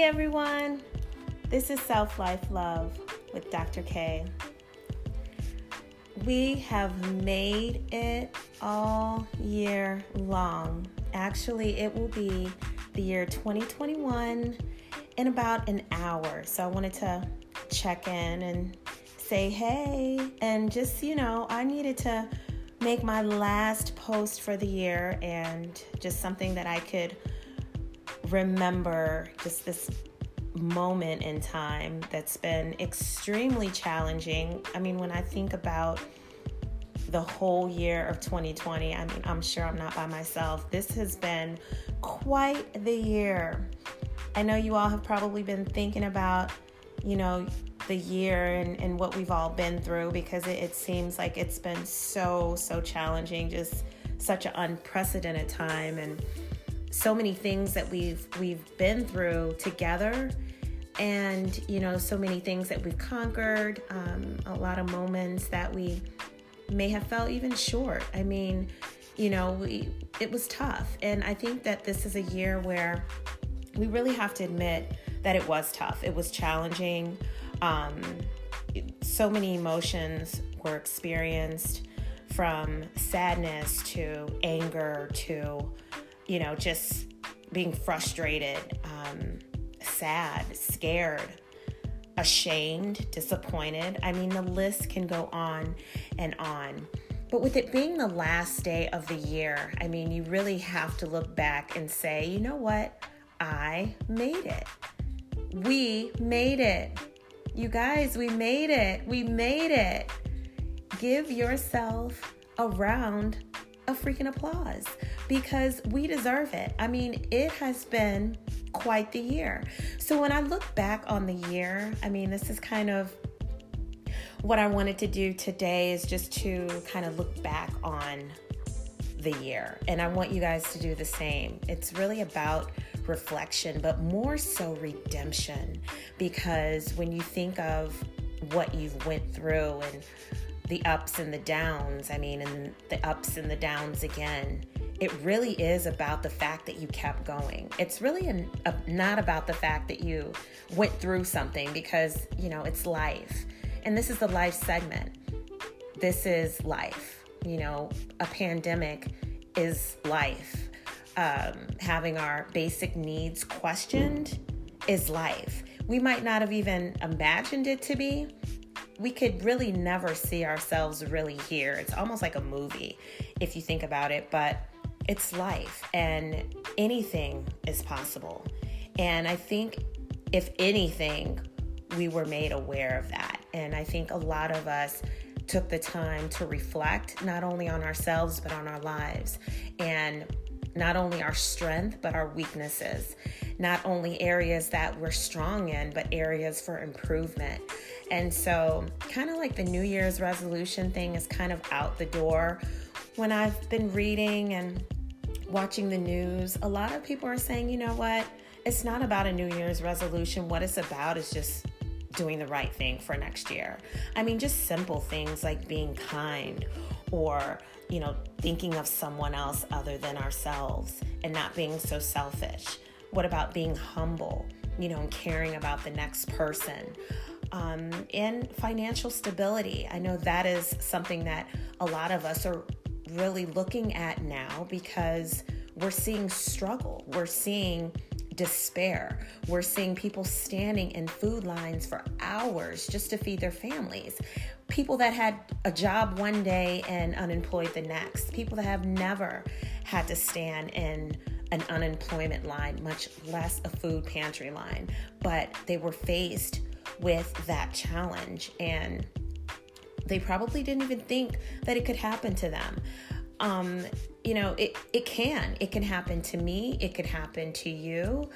Hey everyone, this is Self Life Love with Dr. K. We have made it all year long. Actually, it will be the year 2021 in about an hour. So I wanted to check in and say hey. And just, you know, I needed to make my last post for the year and just something that I could remember just this moment in time that's been extremely challenging. I mean, when I think about the whole year of 2020, I mean, I'm sure I'm not by myself. This has been quite the year. I know you all have probably been thinking about, you know, the year and, and what we've all been through because it, it seems like it's been so, so challenging, just such an unprecedented time and so many things that we've we've been through together. And you know so many things that we've conquered um, a lot of moments that we may have felt even short. I mean you know we, it was tough. And i think that this is a year where we really have to admit that it was tough. It was challenging. Um, so many emotions were experienced from sadness to anger to you know, just being frustrated, um, sad, scared, ashamed, disappointed. I mean, the list can go on and on. But with it being the last day of the year, I mean, you really have to look back and say, you know what? I made it. We made it. You guys, we made it. We made it. Give yourself a round of freaking applause because we deserve it. I mean, it has been quite the year. So when I look back on the year, I mean, this is kind of what I wanted to do today is just to kind of look back on the year. And I want you guys to do the same. It's really about reflection, but more so redemption because when you think of what you've went through and the ups and the downs, I mean, and the ups and the downs again, it really is about the fact that you kept going. It's really an, a, not about the fact that you went through something because, you know, it's life. And this is the life segment. This is life. You know, a pandemic is life. Um, having our basic needs questioned is life. We might not have even imagined it to be. We could really never see ourselves really here. It's almost like a movie if you think about it. But it's life and anything is possible. And I think, if anything, we were made aware of that. And I think a lot of us took the time to reflect not only on ourselves, but on our lives. And not only our strength, but our weaknesses. Not only areas that we're strong in, but areas for improvement. And so, kind of like the New Year's resolution thing is kind of out the door. When I've been reading and watching the news, a lot of people are saying, you know what? It's not about a New Year's resolution. What it's about is just doing the right thing for next year. I mean, just simple things like being kind or, you know, thinking of someone else other than ourselves and not being so selfish. What about being humble, you know, and caring about the next person? Um, and financial stability. I know that is something that a lot of us are really looking at now because we're seeing struggle. We're seeing despair. We're seeing people standing in food lines for hours just to feed their families. People that had a job one day and unemployed the next. People that have never had to stand in an unemployment line, much less a food pantry line. But they were faced with that challenge and they probably didn't even think that it could happen to them. Um, you know, it, it can. It can happen to me, it could happen to you.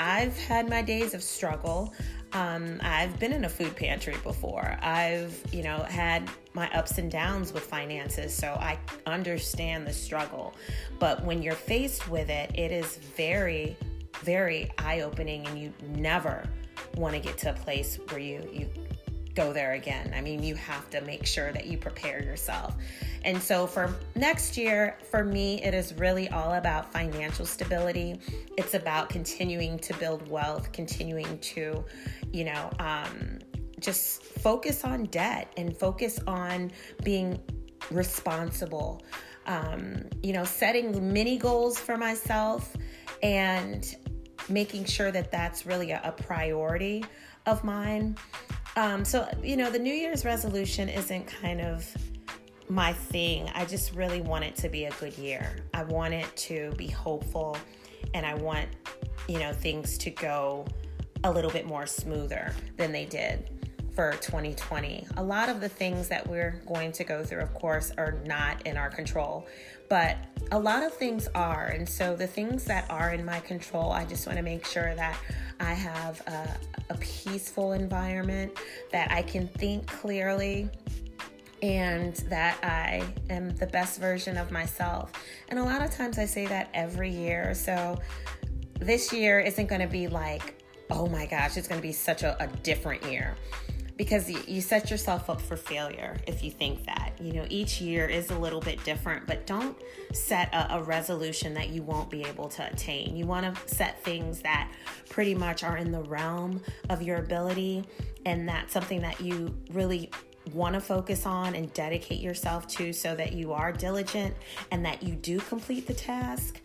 I've had my days of struggle. Um, I've been in a food pantry before. I've, you know, had my ups and downs with finances, so I understand the struggle. But when you're faced with it, it is very, very eye opening, and you never want to get to a place where you you go there again. I mean, you have to make sure that you prepare yourself. And so for next year, for me, it is really all about financial stability. It's about continuing to build wealth, continuing to, you know, um, just focus on debt and focus on being responsible. Um, you know, setting mini goals for myself and making sure that that's really a, a priority of mine. Um, so, you know, the New Year's resolution isn't kind of my thing. I just really want it to be a good year. I want it to be hopeful and I want, you know, things to go a little bit more smoother than they did for 2020. A lot of the things that we're going to go through, of course, are not in our control, but a lot of things are. And so the things that are in my control, I just want to make sure that I have a, a peaceful environment, that I can think clearly, and that I am the best version of myself. And a lot of times I say that every year. So this year isn't going to be like, oh my gosh, it's going to be such a, a different year because you set yourself up for failure if you think that. You know, each year is a little bit different, but don't set a, a resolution that you won't be able to attain. You want to set things that pretty much are in the realm of your ability, and that's something that you really want to focus on and dedicate yourself to so that you are diligent and that you do complete the task.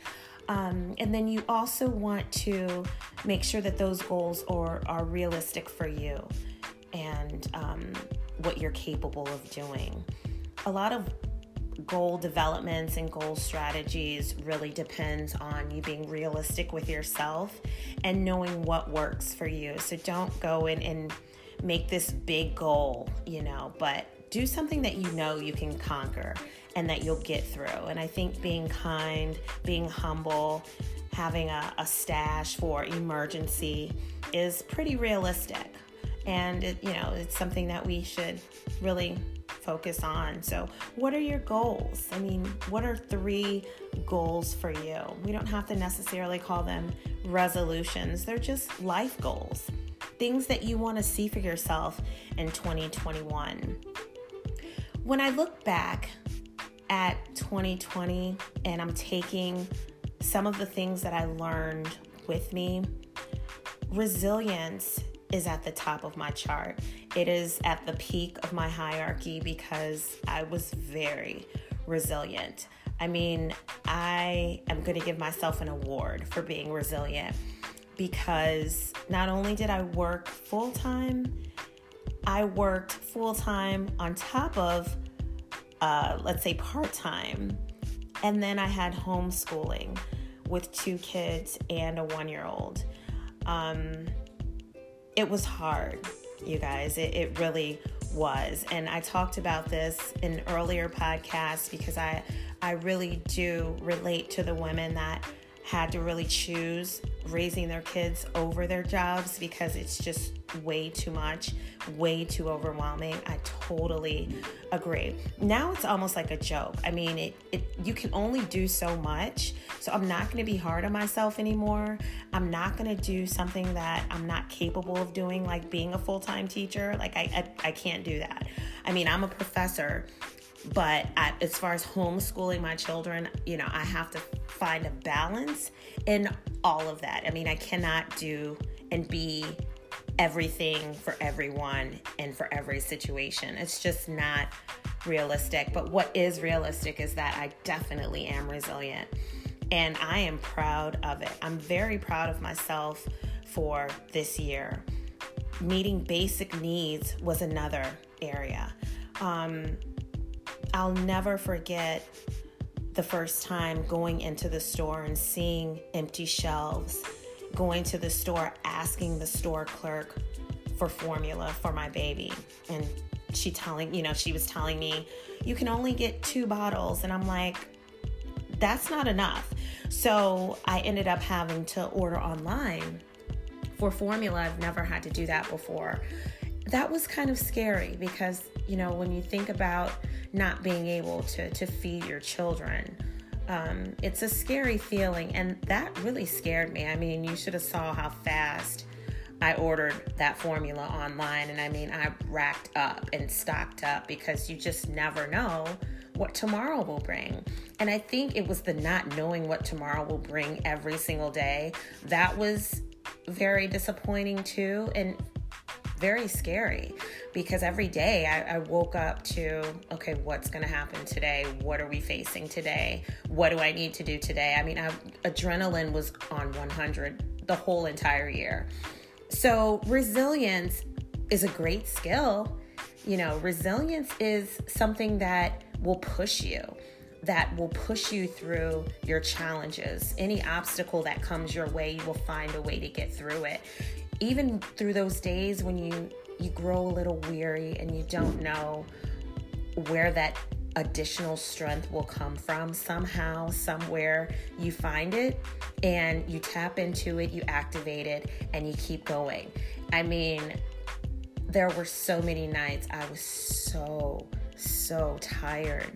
Um, and then you also want to make sure that those goals are, are realistic for you and um, what you're capable of doing. A lot of goal developments and goal strategies really depends on you being realistic with yourself and knowing what works for you. So don't go in and make this big goal, you know, but do something that you know you can conquer and that you'll get through. And I think being kind, being humble, having a, a stash for emergency is pretty realistic and it, you know it's something that we should really focus on. So what are your goals? I mean what are three goals for you? We don't have to necessarily call them resolutions. They're just life goals things that you want to see for yourself in 2021 when i look back at 2020 and i'm taking some of the things that i learned with me resilience is at the top of my chart. It is at the peak of my hierarchy because I was very resilient. I mean, I am going to give myself an award for being resilient because not only did I work full time, I worked full time on top of, uh, let's say, part time. And then I had homeschooling with two kids and a one year old. Um, it was hard, you guys. It, it really was. And I talked about this in earlier podcasts because I I really do relate to the women that had to really choose raising their kids over their jobs because it's just way too much, way too overwhelming. I totally agree. Now it's almost like a joke. I mean, it, it you can only do so much. So I'm not going to be hard on myself anymore. I'm not going to do something that I'm not capable of doing like being a full-time teacher. Like I I, I can't do that. I mean, I'm a professor but at, as far as homeschooling my children, you know, I have to find a balance in all of that. I mean, I cannot do and be everything for everyone and for every situation. It's just not realistic. But what is realistic is that I definitely am resilient and I am proud of it. I'm very proud of myself for this year. Meeting basic needs was another area. Um, I'll never forget the first time going into the store and seeing empty shelves, going to the store asking the store clerk for formula for my baby. And she telling, you know, she was telling me, you can only get two bottles. And I'm like, that's not enough. So I ended up having to order online for formula. I've never had to do that before. That was kind of scary because, you know, when you think about not being able to, to feed your children. Um, it's a scary feeling, and that really scared me. I mean, you should have saw how fast I ordered that formula online and I mean, I racked up and stocked up because you just never know what tomorrow will bring. And I think it was the not knowing what tomorrow will bring every single day that was very disappointing too and very scary because every day I, I woke up to okay what's going to happen today? What are we facing today? What do i need to do today? I mean I, adrenaline was on 100 the whole entire year. So resilience is a great skill. You know resilience is something that will push you that will push you through your challenges. Any obstacle that comes your way, you will find a way to get through it. Even through those days when you you grow a little weary and you don't know where that additional strength will come from somehow somewhere you find it and you tap into it you activate it and you keep going i mean there were so many nights i was so so tired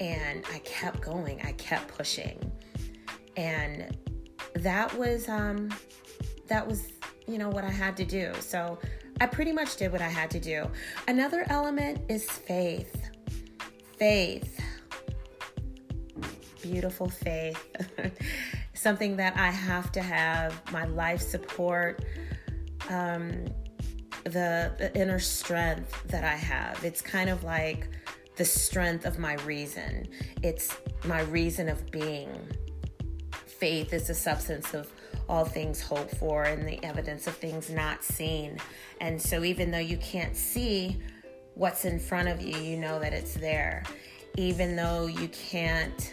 and I kept going. I kept pushing. And that was um that was, you know, what I had to do. So I pretty much did what I had to do. Another element is faith. Faith. Beautiful faith. Something that I have to have, my life support, um, the, the inner strength that I have. It's kind of like the strength of my reason. It's my reason of being. Faith is the substance of all things hoped for and the evidence of things not seen. And so, even though you can't see what's in front of you, you know that it's there. Even though you can't,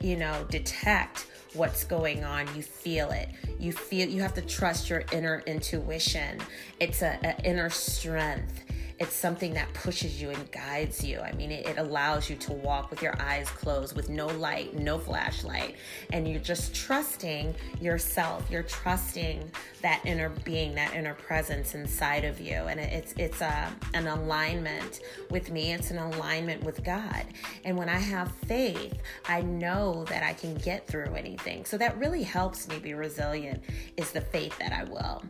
you know, detect what's going on, you feel it. You feel you have to trust your inner intuition. It's a, a inner strength it's something that pushes you and guides you. I mean, it, it, allows you to walk with your eyes closed, with no light, no flashlight, and you're just trusting yourself. You're trusting that inner being, that inner presence inside of you, and it's it's a an alignment with me. It's an alignment with God. And when I have faith, I know that I can get through anything. So that really helps me be resilient. Is the faith that I will.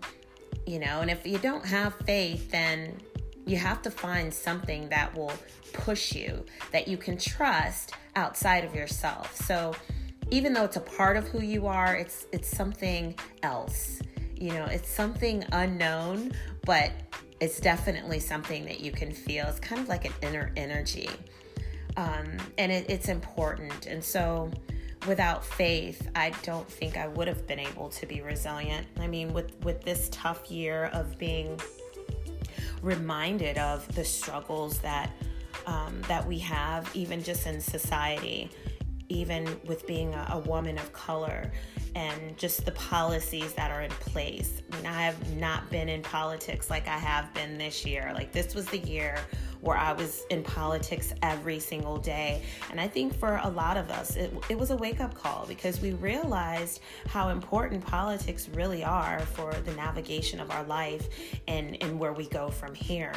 You know, and if you don't have faith, then you have to find something that will push you, that you can trust outside of yourself. So even though it's a part of who you are, it's it's something else. You know, it's something unknown, but it's definitely something that you can feel. It's kind of like an inner energy. Um, and it, it's important. And so without faith, I don't think I would have been able to be resilient. I mean, with with this tough year of being reminded of the struggles that um, that we have, even just in society, even with being a, a woman of color and just the policies that are in place. I mean, I have not been in politics like I have been this year. Like, this was the year where I was in politics every single day. And I think for a lot of us, it, it was a wake up call because we realized how important politics really are for the navigation of our life and, and where we go from here.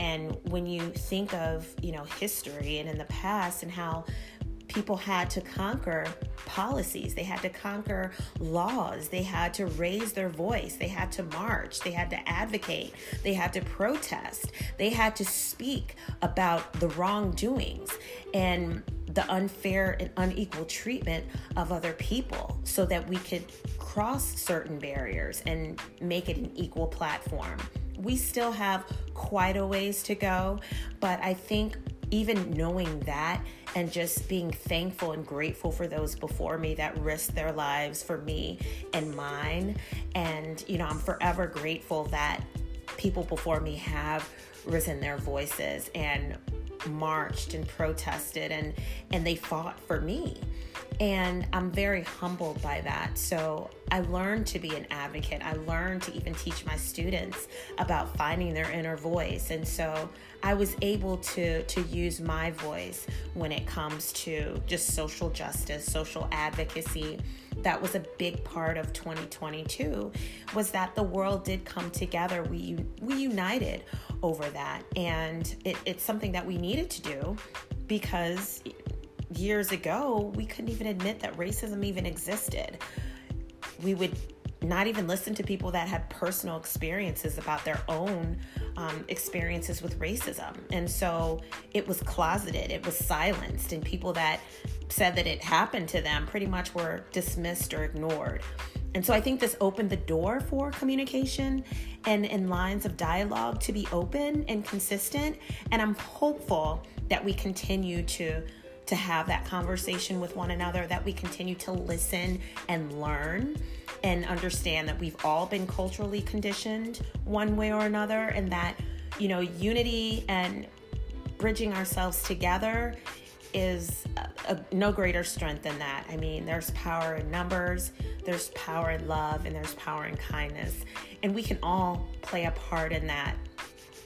And when you think of, you know, history and in the past and how people had to conquer policies, they had to conquer laws, they had to raise their voice, they had to march, they had to advocate, they had to protest, they had to speak about the wrongdoings and the unfair and unequal treatment of other people so that we could cross certain barriers and make it an equal platform. We still have quite a ways to go, but I think even knowing that and just being thankful and grateful for those before me that risked their lives for me and mine. And, you know, I'm forever grateful that people before me have risen their voices and marched and protested and and they fought for me and I'm very humbled by that. So I learned to be an advocate. I learned to even teach my students about finding their inner voice. And so I was able to to use my voice when it comes to just social justice, social advocacy. That was a big part of 2022 was that the world did come together. We we united over that. And it, it's something that we needed to do because years ago, we couldn't even admit that racism even existed. We would not even listen to people that had personal experiences about their own um, experiences with racism. And so it was closeted, it was silenced, and people that said that it happened to them pretty much were dismissed or ignored. And so I think this opened the door for communication and, and lines of dialogue to be open and consistent. And I'm hopeful that we continue to to have that conversation with one another, that we continue to listen and learn and understand that we've all been culturally conditioned one way or another, and that, you know, unity and bridging ourselves together is a, a, no greater strength than that. I mean, there's power in numbers, there's power in love, and there's power in kindness. And we can all play a part in that.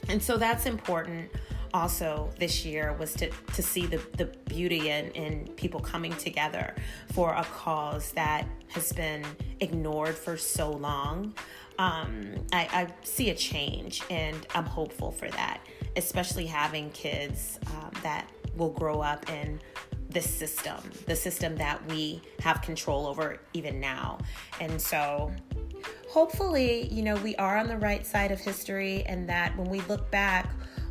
And so that's important also this year was to, to see the, the beauty in, in people coming together for a cause that has been ignored for so long. Um, I, I, see a change and I'm hopeful for that, especially having kids um, that will grow up in this system, the system that we have control over even now. And so hopefully, you know, we are on the right side of history and that when we look back,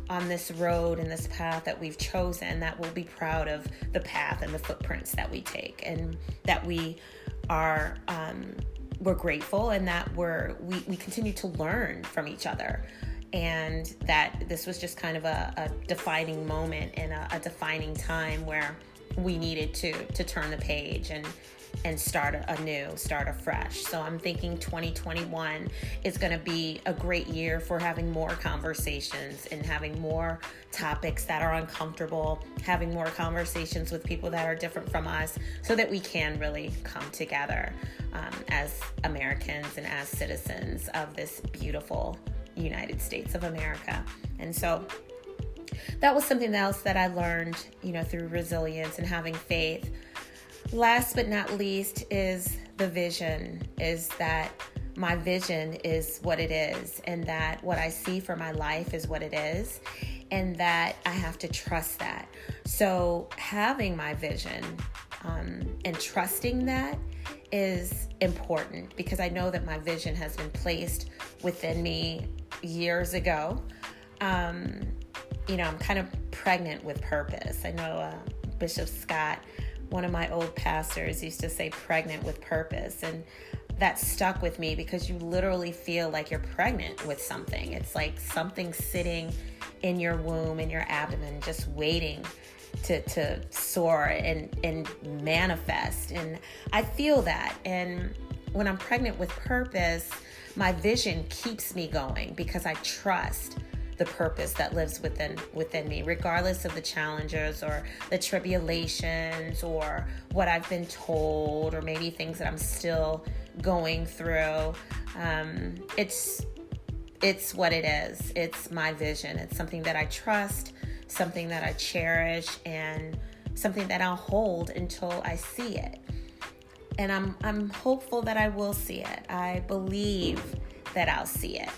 on this road and this path that we've chosen that we'll be proud of the path and the footprints that we take and that we are um, we're grateful and that we're we, we continue to learn from each other and that this was just kind of a, a defining moment and a, a defining time where we needed to to turn the page and and start anew, start afresh. So I'm thinking 2021 is going to be a great year for having more conversations and having more topics that are uncomfortable, having more conversations with people that are different from us so that we can really come together um, as Americans and as citizens of this beautiful United States of America. And so that was something else that I learned, you know, through resilience and having faith last but not least is the vision is that my vision is what it is and that what I see for my life is what it is and that I have to trust that. So having my vision um, and trusting that is important because I know that my vision has been placed within me years ago. Um, you know, I'm kind of pregnant with purpose. I know uh, Bishop Scott one of my old pastors used to say pregnant with purpose and that stuck with me because you literally feel like you're pregnant with something it's like something sitting in your womb in your abdomen just waiting to, to soar and, and manifest. And i feel that. And when i'm pregnant with purpose my vision keeps me going because i trust the purpose that lives within within me regardless of the challenges or the tribulations or what i've been told or maybe things that i'm still going through. Um, it's it's what it is. It's my vision. It's something that i trust something that i cherish and something that i'll hold until i see it and i'm i'm hopeful that i will see it i believe that i'll see it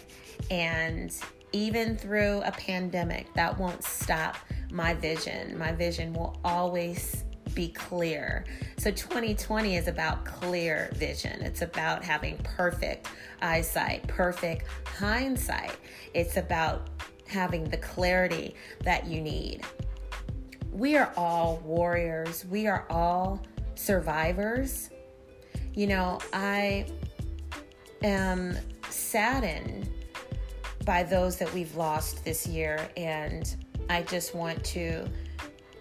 and even through a pandemic, that won't stop my vision. My vision will always be clear. So 2020 is about clear vision. It's about having perfect eyesight, perfect hindsight. It's about having the clarity that you need. We are all warriors. We are all survivors. You know, I am saddened by those that we've lost this year and I just want to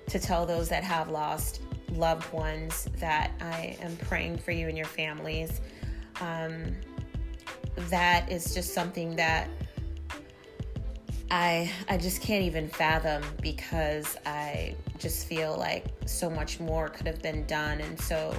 to tell those that have lost loved ones that I am praying for you and your families. Um, that is just something that I I just can't even fathom because I just feel like so much more could have been done and so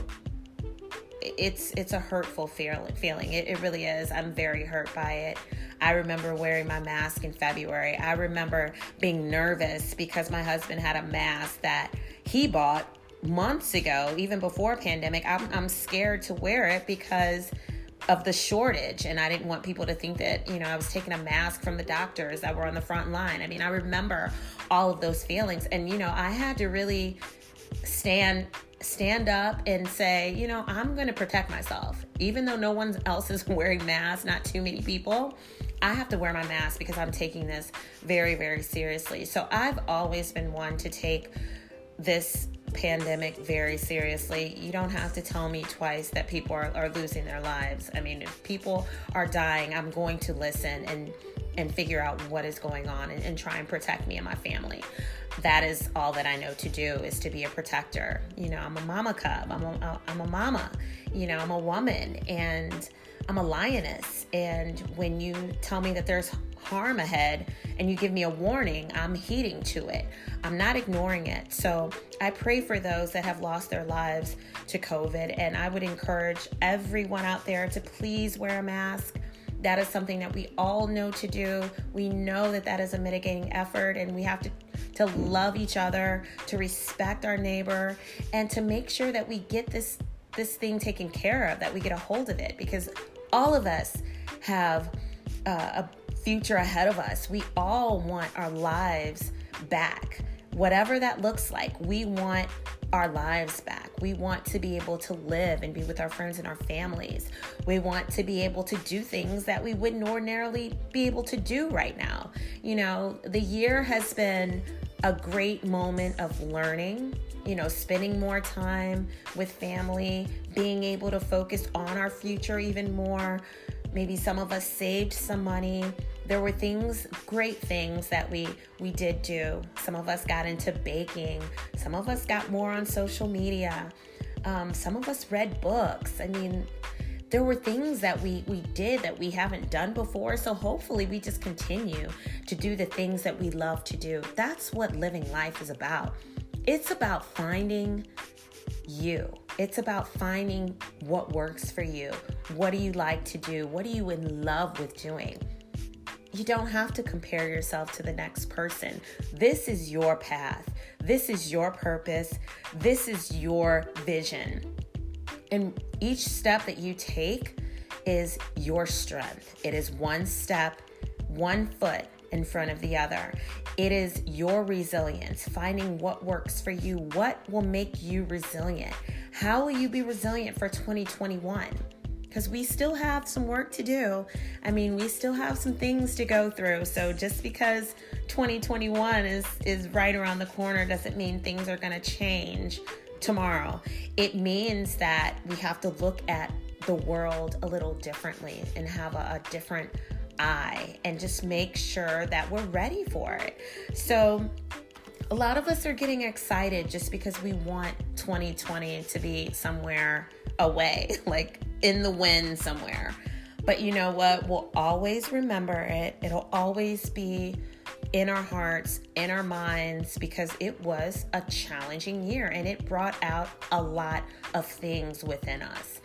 it's it's a hurtful feeling it, it really is i'm very hurt by it I remember wearing my mask in February. I remember being nervous because my husband had a mask that he bought months ago, even before pandemic. I'm, I'm scared to wear it because of the shortage and I didn't want people to think that, you know, I was taking a mask from the doctors that were on the front line. I mean, I remember all of those feelings and you know, I had to really stand stand up and say, you know, I'm going to protect myself. Even though no one else is wearing masks, not too many people, I have to wear my mask because I'm taking this very, very seriously. So I've always been one to take this pandemic very seriously. You don't have to tell me twice that people are, are losing their lives. I mean, if people are dying, I'm going to listen and and figure out what is going on and, and try and protect me and my family. That is all that I know to do is to be a protector. You know, I'm a mama cub. I'm a, I'm a mama. You know, I'm a woman and I'm a lioness. And when you tell me that there's harm ahead and you give me a warning, I'm heeding to it. I'm not ignoring it. So I pray for those that have lost their lives to COVID. And I would encourage everyone out there to please wear a mask. That is something that we all know to do. We know that that is a mitigating effort, and we have to to love each other, to respect our neighbor, and to make sure that we get this this thing taken care of, that we get a hold of it, because all of us have uh, a future ahead of us. We all want our lives back. Whatever that looks like, we want our lives back. We want to be able to live and be with our friends and our families. We want to be able to do things that we wouldn't ordinarily be able to do right now. You know, the year has been a great moment of learning, you know, spending more time with family, being able to focus on our future even more. Maybe some of us saved some money. There were things great things that we we did do. Some of us got into baking. Some of us got more on social media. Um, some of us read books. I mean there were things that we we did that we haven't done before so hopefully we just continue to do the things that we love to do that's what living life is about it's about finding you. It's about finding what works for you. What do you like to do? What are you in love with doing? you don't have to compare yourself to the next person. This is your path. This is your purpose. This is your vision. And each step that you take is your strength. It is one step, one foot in front of the other. It is your resilience, finding what works for you, what will make you resilient. How will you be resilient for 2021? because we still have some work to do. I mean, we still have some things to go through. So just because 2021 is is right around the corner doesn't mean things are going to change tomorrow. It means that we have to look at the world a little differently and have a, a different eye and just make sure that we're ready for it. So a lot of us are getting excited just because we want 2020 to be somewhere away, like in the wind somewhere. But you know what? We'll always remember it. It'll always be in our hearts, in our minds, because it was a challenging year and it brought out a lot of things within us.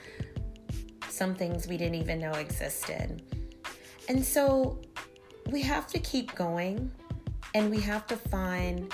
Some things we didn't even know existed. And so we have to keep going and we have to find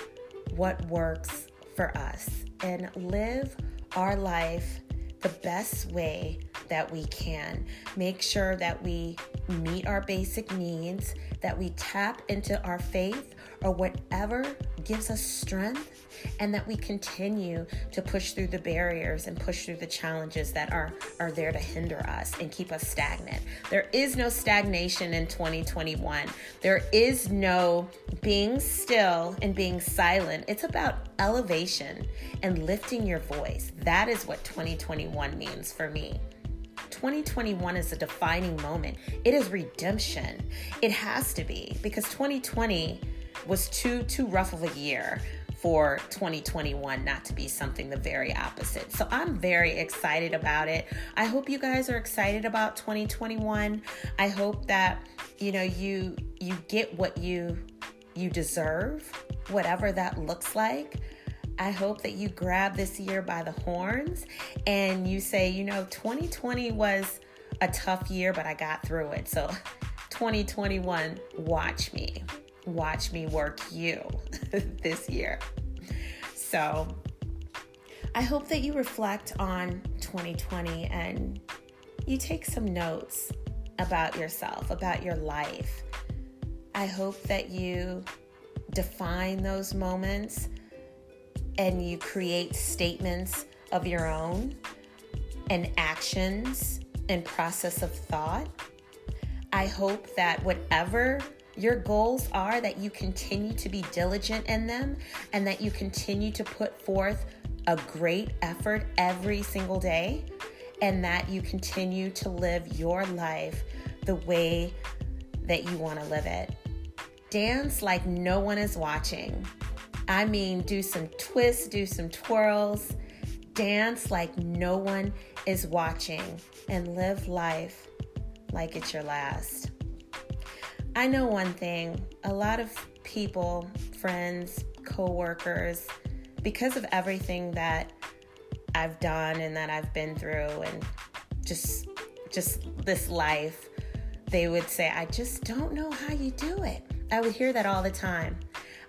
what works for us and live our life the best way that we can. Make sure that we meet our basic needs, that we tap into our faith or whatever gives us strength, and that we continue to push through the barriers and push through the challenges that are, are there to hinder us and keep us stagnant. There is no stagnation in 2021. There is no being still and being silent. It's about elevation and lifting your voice. That is what 2021 means for me. 2021 is a defining moment. It is redemption. It has to be because 2020 was too too rough of a year for 2021 not to be something the very opposite. So I'm very excited about it. I hope you guys are excited about 2021. I hope that you know you you get what you you deserve, whatever that looks like. I hope that you grab this year by the horns and you say, you know, 2020 was a tough year, but I got through it. So 2021, watch me watch me work you this year. So I hope that you reflect on 2020 and you take some notes about yourself, about your life. I hope that you define those moments and you create statements of your own and actions and process of thought. I hope that whatever your goals are, that you continue to be diligent in them and that you continue to put forth a great effort every single day and that you continue to live your life the way that you want to live it. Dance like no one is watching. I mean, do some twists, do some twirls, dance like no one is watching, and live life like it's your last. I know one thing a lot of people, friends, coworkers, because of everything that I've done and that I've been through and just just this life, they would say, I just don't know how you do it. I would hear that all the time.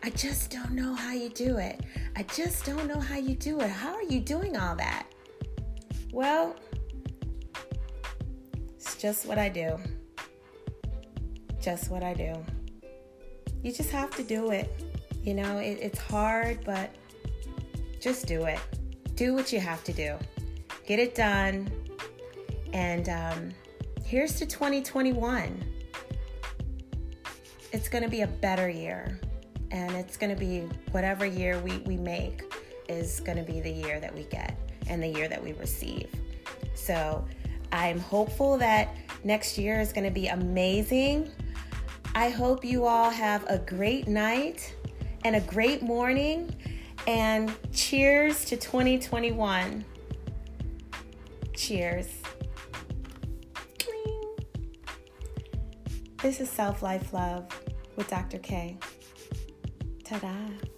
I just don't know how you do it. I just don't know how you do it. How are you doing all that? Well, it's just what I do. Just what I do. You just have to do it. You know, it, it's hard, but just do it. Do what you have to do. Get it done. And um, here's to 2021. It's going to be a better year and it's going to be whatever year we, we make is going to be the year that we get and the year that we receive. So I'm hopeful that next year is going to be amazing. I hope you all have a great night and a great morning. And cheers to 2021. Cheers. This is Self Life Love with Dr. K. Ta-da!